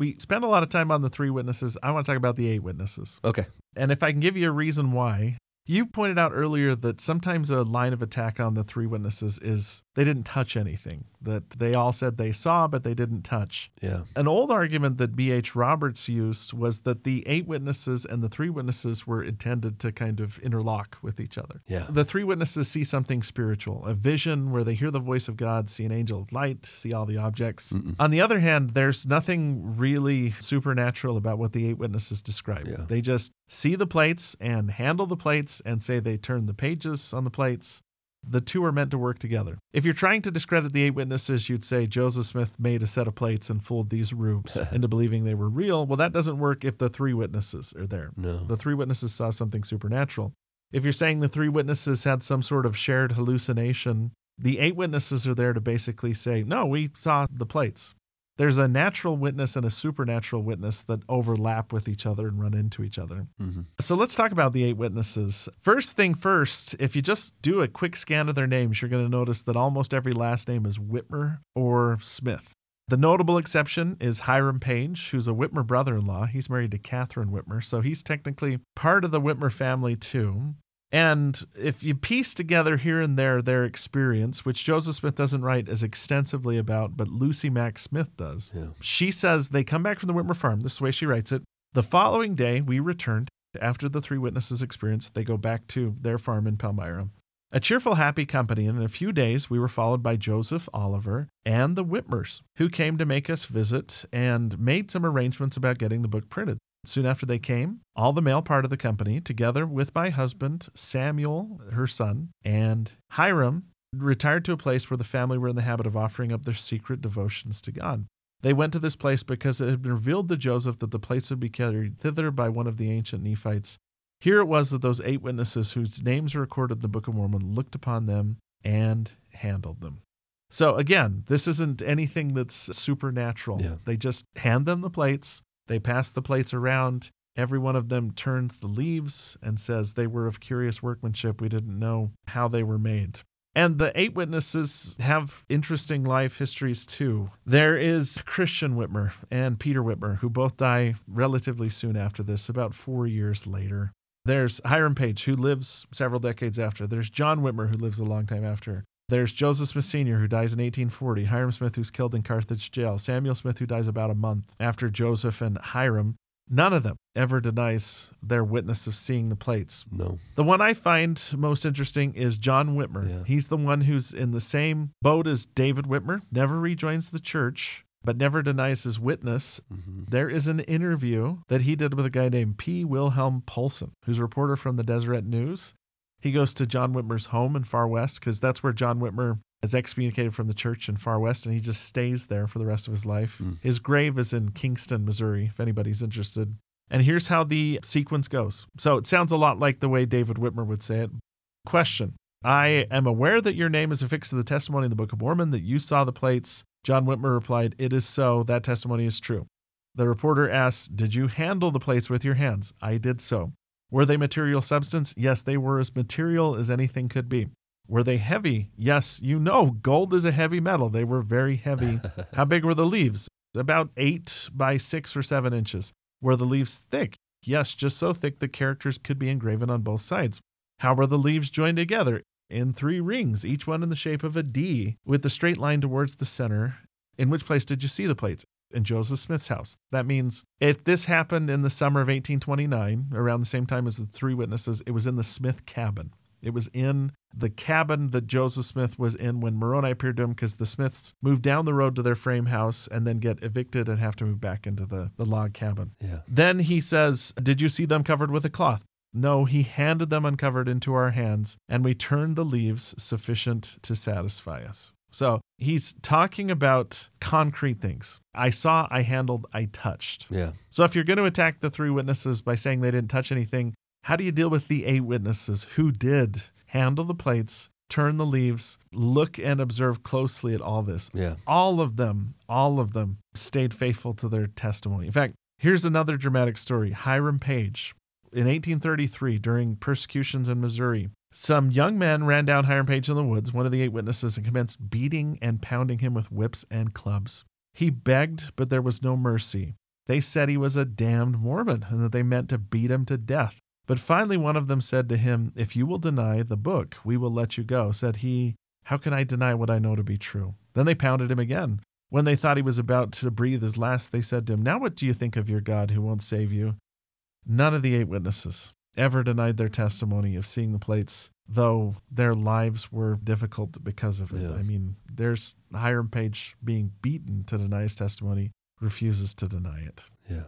We spend a lot of time on the three witnesses. I want to talk about the eight witnesses. Okay. And if I can give you a reason why, you pointed out earlier that sometimes a line of attack on the three witnesses is they didn't touch anything, that they all said they saw, but they didn't touch. Yeah. An old argument that B.H. Roberts used was that the eight witnesses and the three witnesses were intended to kind of interlock with each other. Yeah. The three witnesses see something spiritual, a vision where they hear the voice of God, see an angel of light, see all the objects. On the other hand, there's nothing really supernatural about what the eight witnesses describe. Yeah. They just see the plates and handle the plates and say they turn the pages on the plates. The two are meant to work together. If you're trying to discredit the eight witnesses, you'd say Joseph Smith made a set of plates and fooled these rubes into believing they were real. Well, that doesn't work if the three witnesses are there. No. The three witnesses saw something supernatural. If you're saying the three witnesses had some sort of shared hallucination, the eight witnesses are there to basically say, no, we saw the plates. There's a natural witness and a supernatural witness that overlap with each other and run into each other. Mhm. So let's talk about the eight witnesses. First thing first, if you just do a quick scan of their names, you're going to notice that almost every last name is Whitmer or Smith. The notable exception is Hiram Page, who's a Whitmer brother in law. He's married to Catherine Whitmer, so he's technically part of the Whitmer family too. And if you piece together here and there their experience, which Joseph Smith doesn't write as extensively about, but Lucy Mack Smith does, Yeah. she says they come back from the Whitmer farm. This is the way she writes it. The following day, we returned. After the three witnesses' experience, they go back to their farm in Palmyra. A cheerful, happy company, and in a few days we were followed by Joseph Oliver and the Whitmers, who came to make us visit and made some arrangements about getting the book printed. Soon after they came, all the male part of the company, together with my husband, Samuel, her son, and Hyrum, retired to a place where the family were in the habit of offering up their secret devotions to God. They went to this place because it had been revealed to Joseph that the plates would be carried thither by one of the ancient Nephites. Here it was that those eight witnesses whose names are recorded in the Book of Mormon looked upon them and handled them. So again, this isn't anything that's supernatural. Yeah. They just hand them the plates, they pass the plates around. Every one of them turns the leaves and says they were of curious workmanship. We didn't know how they were made. And the eight witnesses have interesting life histories too. There is Christian Whitmer and Peter Whitmer, who both die relatively soon after this, about four years later. There's Hiram Page, who lives several decades after. There's John Whitmer, who lives a long time after. There's Joseph Smith Sr., who dies in 1840. Hyrum Smith, who's killed in Carthage jail. Samuel Smith, who dies about a month after Joseph and Hyrum. None of them ever denies their witness of seeing the plates. No. The one I find most interesting is John Whitmer. Yeah. He's the one who's in the same boat as David Whitmer, never rejoins the church, but never denies his witness. Mhm. There is an interview that he did with a guy named P. Wilhelm Poulson, who's a reporter from the Deseret News. He goes to John Whitmer's home in Far West because that's where John Whitmer is excommunicated from the church in Far West, and he just stays there for the rest of his life. Mm. His grave is in Kingston, Missouri, if anybody's interested. And here's how the sequence goes. So it sounds a lot like the way David Whitmer would say it. Question I am aware that your name is affixed to the testimony in the Book of Mormon that you saw the plates. John Whitmer replied, It is so. That testimony is true. The reporter asks, Did you handle the plates with your hands? I did so. Were they material substance? Yes, they were as material as anything could be. Were they heavy? Yes, you know, gold is a heavy metal. They were very heavy. How big were the leaves? About eight by six or seven inches. Were the leaves thick? Yes, just so thick the characters could be engraven on both sides. How were the leaves joined together? In three rings, each one in the shape of a D, with the straight line towards the center. In which place did you see the plates? In Joseph Smith's house. That means if this happened in the summer of 1829, around the same time as the three witnesses, it was in the Smith cabin. It was in the cabin that Joseph Smith was in when Moroni appeared to him because the Smiths moved down the road to their frame house and then get evicted and have to move back into the, the log cabin. Yeah. Then he says, Did you see them covered with a cloth? No, he handed them uncovered into our hands, and we turned the leaves sufficient to satisfy us. So he's talking about concrete things. I saw, I handled, I touched. Yeah. So if you're going to attack the three witnesses by saying they didn't touch anything, how do you deal with the eight witnesses who did handle the plates, turn the leaves, look and observe closely at all this? Yeah. All of them, all of them stayed faithful to their testimony. In fact, here's another dramatic story Hiram Page. In 1833, during persecutions in Missouri, some young men ran down Hiram Page in the woods, one of the eight witnesses, and commenced beating and pounding him with whips and clubs. He begged, but there was no mercy. They said he was a damned Mormon and that they meant to beat him to death. But finally, one of them said to him, If you will deny the book, we will let you go. Said he, How can I deny what I know to be true? Then they pounded him again. When they thought he was about to breathe his last, they said to him, Now what do you think of your God who won't save you? None of the eight witnesses ever denied their testimony of seeing the plates, though their lives were difficult because of it. I mean, there's Hiram Page being beaten to deny his testimony, refuses to deny it. Yeah.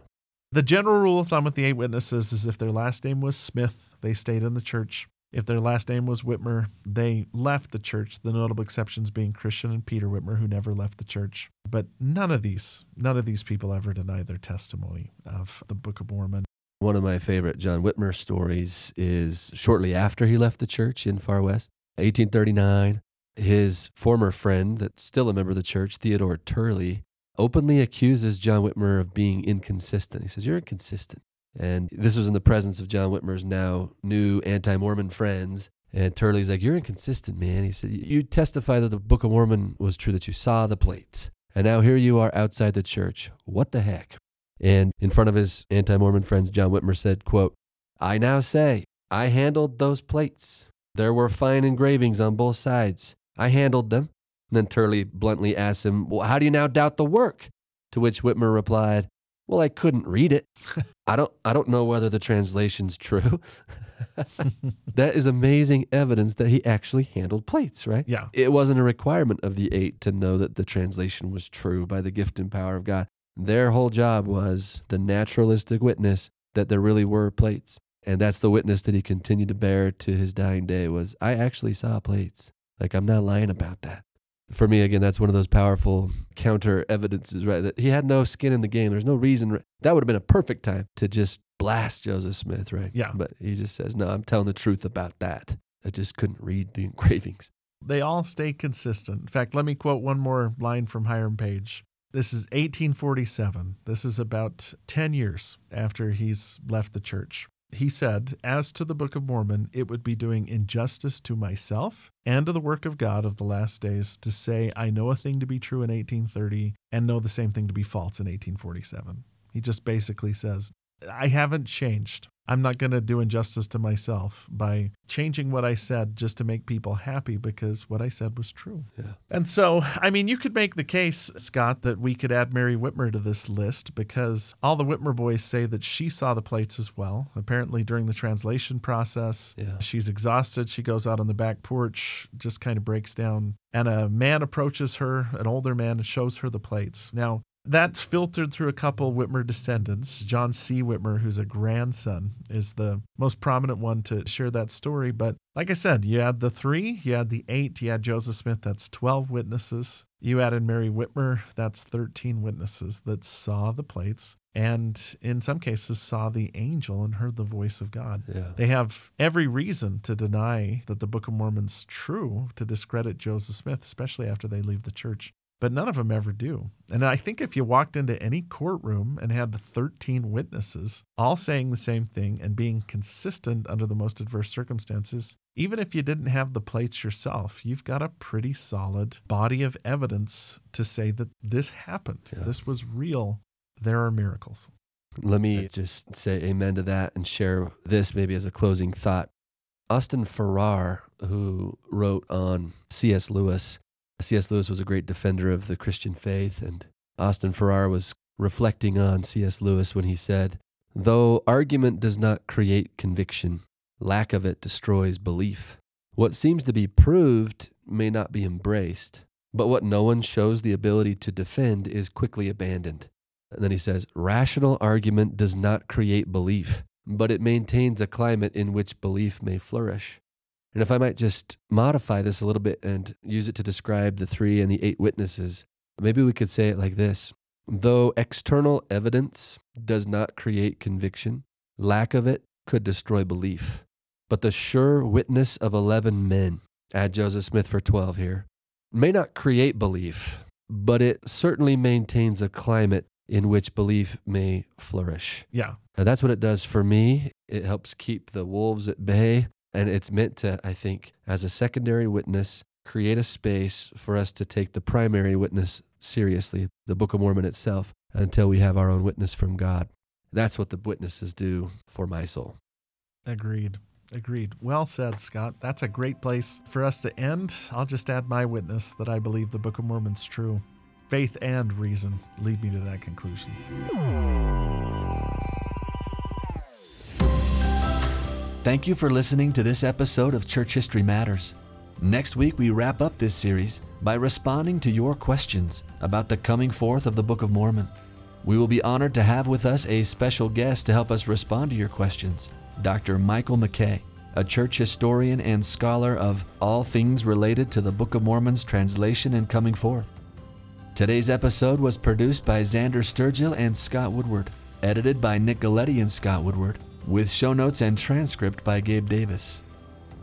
The general rule of thumb with the eight witnesses is if their last name was Smith, they stayed in the church. If their last name was Whitmer, they left the church, the notable exceptions being Christian and Peter Whitmer, who never left the church. But none of these, none of these people ever denied their testimony of the Book of Mormon. One of my favorite John Whitmer stories is shortly after he left the church in Far West, 1839. His former friend, that's still a member of the church, Theodore Turley, openly accuses John Whitmer of being inconsistent. He says, You're inconsistent. And this was in the presence of John Whitmer's now new anti Mormon friends. And Turley's like, You're inconsistent, man. He said, You testify that the Book of Mormon was true, that you saw the plates. And now here you are outside the church. What the heck? And in front of his anti Mormon friends, John Whitmer said, quote, I now say, I handled those plates. There were fine engravings on both sides. I handled them. And then Turley bluntly asked him, Well, how do you now doubt the work? To which Whitmer replied, Well, I couldn't read it. I don't I don't know whether the translation's true. that is amazing evidence that he actually handled plates, right? Yeah. It wasn't a requirement of the eight to know that the translation was true by the gift and power of God. Their whole job was the naturalistic witness that there really were plates. And that's the witness that he continued to bear to his dying day was I actually saw plates. Like I'm not lying about that. For me, again, that's one of those powerful counter evidences, right? That he had no skin in the game. There's no reason. That would have been a perfect time to just blast Joseph Smith, right? Yeah. But he just says, no, I'm telling the truth about that. I just couldn't read the engravings. They all stay consistent. In fact, let me quote one more line from Hiram Page. This is 1847. This is about 10 years after he's left the church. He said, As to the Book of Mormon, it would be doing injustice to myself and to the work of God of the last days to say I know a thing to be true in 1830 and know the same thing to be false in 1847. He just basically says, I haven't changed. I'm not going to do injustice to myself by changing what I said just to make people happy because what I said was true. Yeah. And so, I mean, you could make the case, Scott, that we could add Mary Whitmer to this list because all the Whitmer boys say that she saw the plates as well. Apparently, during the translation process, Yeah. she's exhausted. She goes out on the back porch, just kind of breaks down. And a man approaches her, an older man, and shows her the plates. Now, that's filtered through a couple Whitmer descendants. John C. Whitmer, who's a grandson, is the most prominent one to share that story. But like I said, you add the three, you add the eight, you add Joseph Smith, that's 12 witnesses. You added Mary Whitmer, that's 13 witnesses that saw the plates and in some cases saw the angel and heard the voice of God. Yeah. They have every reason to deny that the Book of Mormon's true, to discredit Joseph Smith, especially after they leave the church but none of them ever do. And I think if you walked into any courtroom and had 13 witnesses all saying the same thing and being consistent under the most adverse circumstances, even if you didn't have the plates yourself, you've got a pretty solid body of evidence to say that this happened. Yeah. This was real. There are miracles. Let me just say amen to that and share this maybe as a closing thought. Austin Farrer, who wrote on C.S. Lewis, C.S. Lewis was a great defender of the Christian faith, and Austin Farrer was reflecting on C.S. Lewis when he said, Though argument does not create conviction, lack of it destroys belief. What seems to be proved may not be embraced, but what no one shows the ability to defend is quickly abandoned. And then he says, Rational argument does not create belief, but it maintains a climate in which belief may flourish. And if I might just modify this a little bit and use it to describe the three and the eight witnesses, maybe we could say it like this Though external evidence does not create conviction, lack of it could destroy belief. But the sure witness of 11 men, add Joseph Smith for 12 here, may not create belief, but it certainly maintains a climate in which belief may flourish. Yeah. And that's what it does for me. It helps keep the wolves at bay. And it's meant to, I think, as a secondary witness, create a space for us to take the primary witness seriously, the Book of Mormon itself, until we have our own witness from God. That's what the witnesses do for my soul. Agreed. Agreed. Well said, Scott. That's a great place for us to end. I'll just add my witness that I believe the Book of Mormon's true. Faith and reason lead me to that conclusion. Thank you for listening to this episode of Church History Matters. Next week, we wrap up this series by responding to your questions about the coming forth of the Book of Mormon. We will be honored to have with us a special guest to help us respond to your questions, Dr. Michael MacKay, a church historian and scholar of all things related to the Book of Mormon's translation and coming forth. Today's episode was produced by Xander Sturgill and Scott Woodward, edited by Nick Galieti and Scott Woodward, with show notes and transcript by Gabe Davis.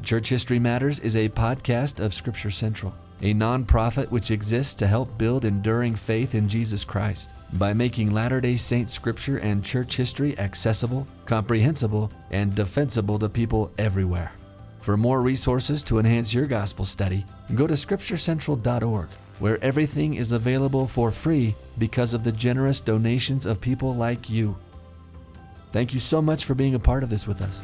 Church History Matters is a podcast of Scripture Central, a nonprofit which exists to help build enduring faith in Jesus Christ by making Latter day Saint scripture and church history accessible, comprehensible, and defensible to people everywhere. For more resources to enhance your gospel study, go to scripturecentral.org, where everything is available for free because of the generous donations of people like you. Thank you so much for being a part of this with us.